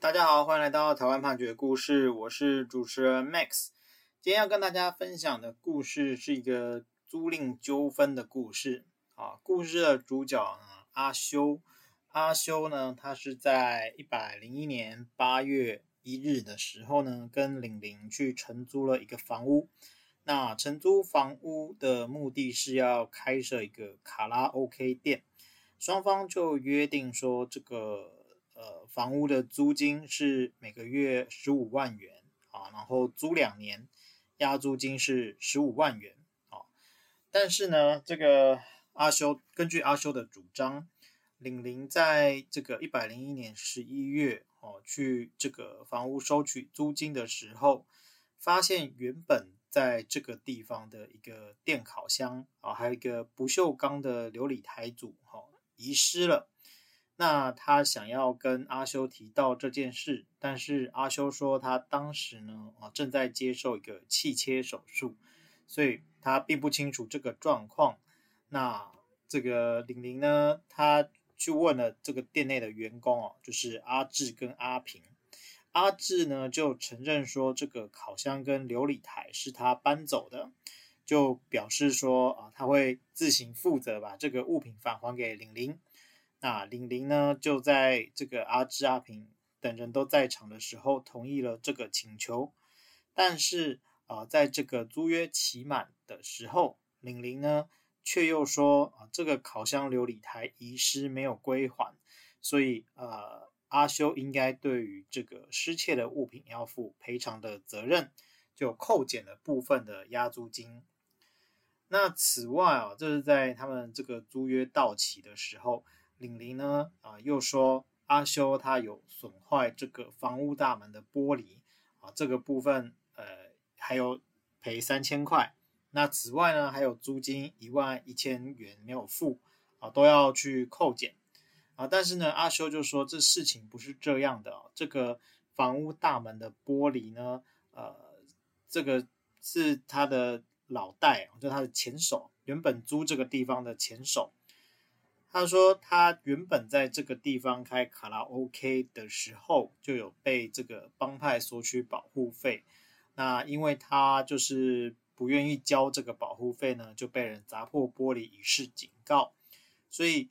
大家好，欢迎来到台湾判决故事，我是主持人 Max。今天要跟大家分享的故事是一个租赁纠纷的故事。啊，故事的主角呢，阿修，阿修呢，他是在一百零一年八月一日的时候呢，跟玲玲去承租了一个房屋。那承租房屋的目的是要开设一个卡拉 OK 店，双方就约定说这个。呃，房屋的租金是每个月十五万元啊，然后租两年，押租金是十五万元啊。但是呢，这个阿修根据阿修的主张，玲玲在这个一百零一年十一月哦，去这个房屋收取租金的时候，发现原本在这个地方的一个电烤箱啊，还有一个不锈钢的琉璃台组哈，遗失了。那他想要跟阿修提到这件事，但是阿修说他当时呢啊正在接受一个气切手术，所以他并不清楚这个状况。那这个玲玲呢，他去问了这个店内的员工哦，就是阿志跟阿平。阿志呢就承认说这个烤箱跟琉璃台是他搬走的，就表示说啊他会自行负责把这个物品返还给玲玲。那玲玲呢，就在这个阿志、阿平等人都在场的时候，同意了这个请求。但是啊、在这个租约期满的时候，玲玲呢却又说啊，这个烤箱流理台遗失没有归还，所以呃，阿修应该对于这个失窃的物品要负赔偿的责任，就扣减了部分的押租金。那此外啊，这是在他们这个租约到期的时候。玲玲呢啊，又说阿修他有损坏这个房屋大门的玻璃啊，这个部分呃还有赔三千块。那此外呢，还有租金一万一千元没有付啊，都要去扣减啊。但是呢，阿修就说这事情不是这样的，这个房屋大门的玻璃呢，呃，这个是他的老戴，就他的前手，原本租这个地方的前手。他说，他原本在这个地方开卡拉 OK 的时候，就有被这个帮派索取保护费。那因为他就是不愿意交这个保护费呢，就被人砸破玻璃以示警告，所以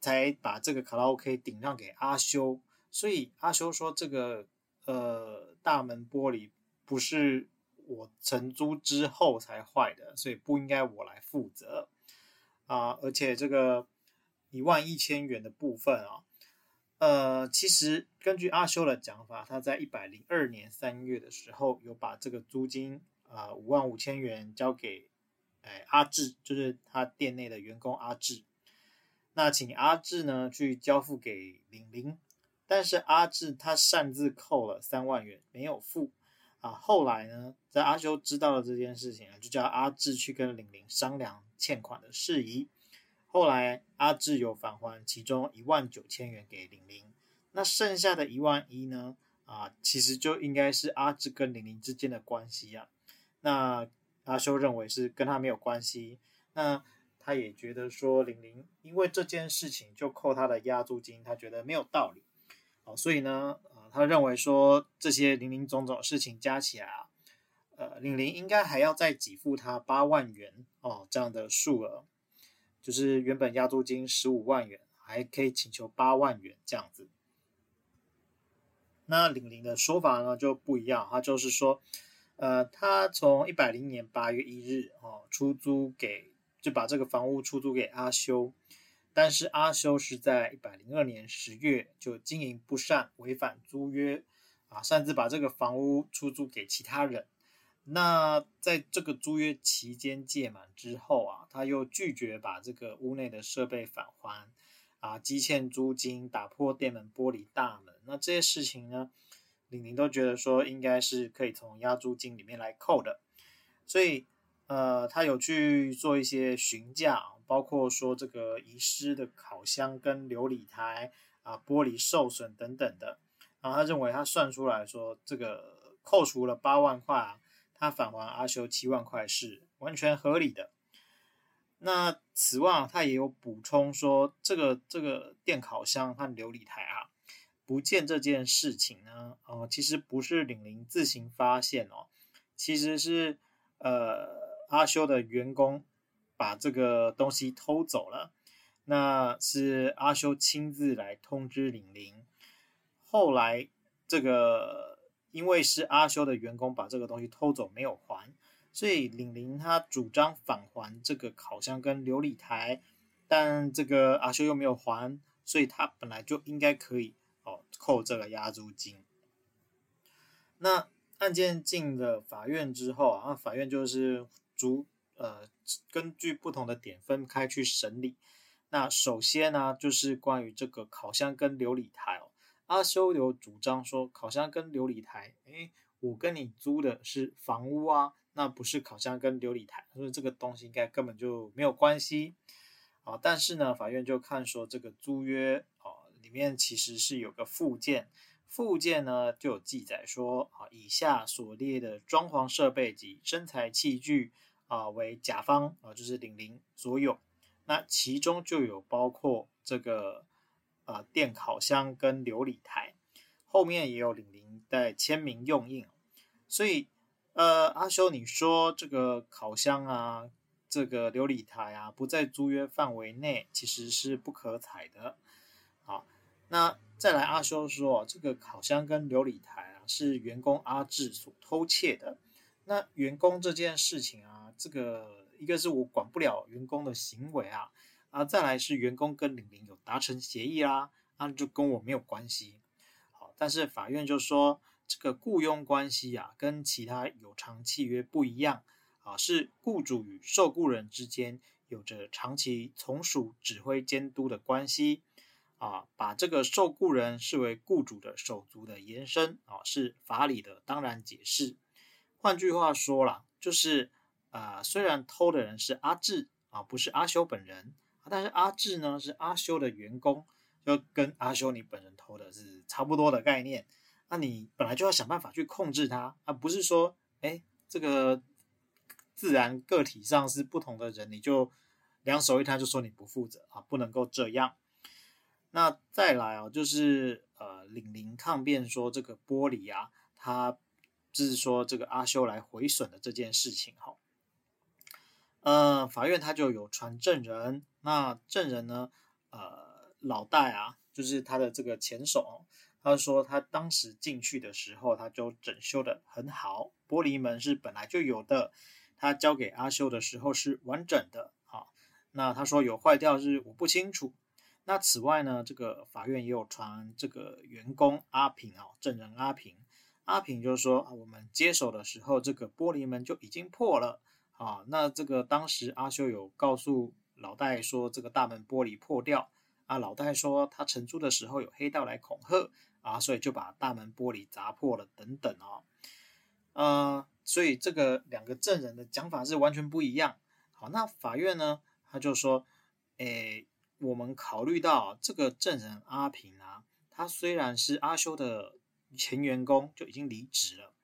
才把这个卡拉 OK 顶让给阿修。所以阿修说，这个呃大门玻璃不是我承租之后才坏的，所以不应该我来负责啊，而且这个。一万一千元的部分啊，呃，其实根据阿修的讲法，他在一百零二年三月的时候，有把这个租金啊五万五千元交给哎阿志，就是他店内的员工阿志。那请阿志呢去交付给玲玲，但是阿志他擅自扣了三万元没有付啊。后来呢，在阿修知道了这件事情，就叫阿志去跟玲玲商量欠款的事宜。后来阿志有返还其中一万九千元给玲玲，那剩下的一万一呢？啊，其实就应该是阿志跟玲玲之间的关系啊。那阿修认为是跟他没有关系，那他也觉得说玲玲因为这件事情就扣他的押租金，他觉得没有道理。哦，所以呢，呃，他认为说这些林林总总事情加起来啊，呃，玲玲应该还要再给付他八万元哦，这样的数额。就是原本押租金十五万元，还可以请求八万元这样子。那玲玲的说法呢就不一样，他就是说，呃，他从一百零年八月一日哦出租给，就把这个房屋出租给阿修，但是阿修是在一百零二年十月就经营不善，违反租约啊，擅自把这个房屋出租给其他人。那在这个租约期间届满之后啊，他又拒绝把这个屋内的设备返还，啊，积欠租金，打破店门玻璃大门，那这些事情呢，李宁都觉得说应该是可以从押租金里面来扣的，所以呃，他有去做一些询价，包括说这个遗失的烤箱跟琉璃台啊，玻璃受损等等的，然后他认为他算出来说这个扣除了八万块啊。他返还阿修七万块是完全合理的。那此外，他也有补充说，这个这个电烤箱和琉璃台啊，不见这件事情呢，哦，其实不是玲玲自行发现哦，其实是呃阿修的员工把这个东西偷走了，那是阿修亲自来通知玲玲，后来这个因为是阿修的员工把这个东西偷走没有还，所以领林他主张返还这个烤箱跟琉璃台，但这个阿修又没有还，所以他本来就应该可以哦。扣这个押租金。那案件进了法院之后啊，那法院就是逐呃根据不同的点分开去审理。那首先呢，就是关于这个烤箱跟琉璃台哦，阿修有主张说，烤箱跟琉璃台，诶，我跟你租的是房屋啊，那不是烤箱跟琉璃台，所以这个东西应该根本就没有关系啊。但是呢，法院就看说这个租约啊。里面其实是有个附件，附件呢就有记载说啊，以下所列的装潢设备及生财器具啊，为甲方啊，就是领林所有。那其中就有包括这个啊电烤箱跟琉璃台，后面也有领林在签名用印。所以呃，阿修你说这个烤箱啊，这个琉璃台啊不在租约范围内，其实是不可采的。好。那再来，阿修说，这个烤箱跟琉璃台啊，是员工阿志所偷窃的。那员工这件事情啊，这个一个是我管不了员工的行为啊，啊，再来是员工跟玲玲有达成协议啦，啊，就跟我没有关系。好，但是法院就说，这个雇佣关系啊，跟其他有偿契约不一样啊，是雇主与受雇人之间有着长期从属、指挥、监督的关系。啊，把这个受雇人视为雇主的手足的延伸啊，是法理的当然解释。换句话说啦，就是啊、虽然偷的人是阿志啊，不是阿修本人，但是阿志呢是阿修的员工，就跟阿修你本人偷的是差不多的概念。那你本来就要想办法去控制他，而不是说，哎，这个自然个体上是不同的人，你就两手一摊就说你不负责啊，不能够这样。那再来啊，就是呃，领林抗辩说这个玻璃啊，他就是说这个阿修来毁损的这件事情哈。呃，法院他就有传证人，那证人呢，呃，老戴啊，就是他的这个前手，他说他当时进去的时候，他就整修得很好，玻璃门是本来就有的，他交给阿修的时候是完整的啊。那他说有坏掉是我不清楚。那此外呢，这个法院也有传这个员工阿平啊，证人阿平，阿平就是说啊，我们接手的时候，这个玻璃门就已经破了啊。那这个当时阿修有告诉老戴说，这个大门玻璃破掉啊，老戴说他承租的时候有黑道来恐吓啊，所以就把大门玻璃砸破了等等啊。呃，所以这个两个证人的讲法是完全不一样。好，那法院呢，他就说，诶。我们考虑到这个证人阿平啊，他虽然是阿修的前员工，就已经离职了。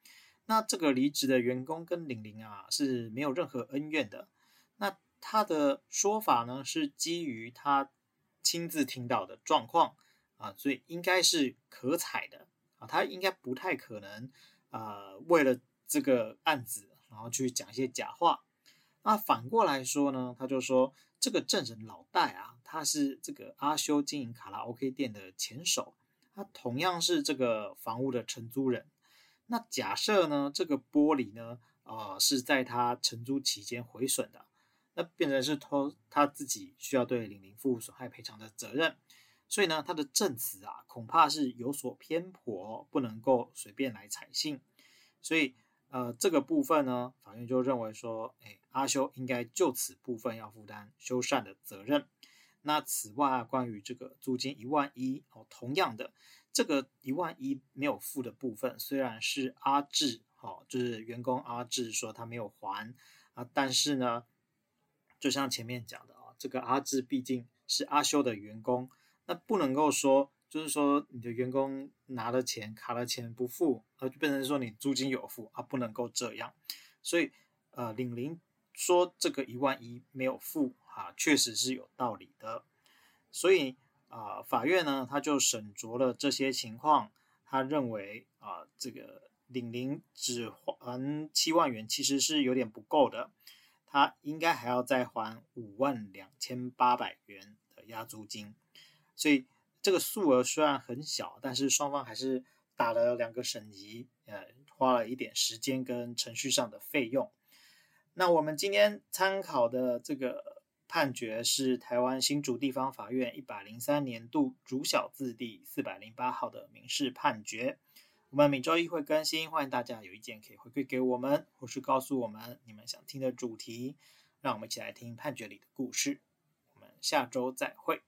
那这个离职的员工跟玲玲啊是没有任何恩怨的。那他的说法呢，是基于他亲自听到的状况啊，所以应该是可采的啊。他应该不太可能啊，为了这个案子，然后去讲一些假话。那反过来说呢，他就说。这个证人老戴啊，他是这个阿修经营卡拉 OK 店的前手，他同样是这个房屋的承租人。那假设呢，这个玻璃呢，啊、呃，是在他承租期间毁损的，那变成是偷他自己需要对玲玲负损害赔偿的责任。所以呢，他的证词啊，恐怕是有所偏颇，不能够随便来采信。所以。呃，这个部分呢，法院就认为说，哎，阿修应该就此部分要负担修缮的责任。那此外，关于这个租金一万一哦，同样的，这个一万一没有付的部分，虽然是阿志，哦，就是员工阿志说他没有还啊，但是呢，就像前面讲的啊，这个阿志毕竟是阿修的员工，那不能够说。就是说，你的员工拿了钱，卡了钱不付，呃，就变成说你租金有付啊，不能够这样。所以，呃，领林说这个一万一没有付啊，确实是有道理的。所以，啊、法院呢他就审酌了这些情况，他认为啊、这个领玲只还七万元其实是有点不够的，他应该还要再还五万两千八百元的押租金，所以这个数额虽然很小，但是双方还是打了两个审级，呃，花了一点时间跟程序上的费用。那我们今天参考的这个判决是台湾新竹地方法院一百零三年度主小字第四百零八号的民事判决。我们每周一会更新，欢迎大家有意见可以回馈给我们，或是告诉我们你们想听的主题，让我们一起来听判决里的故事。我们下周再会。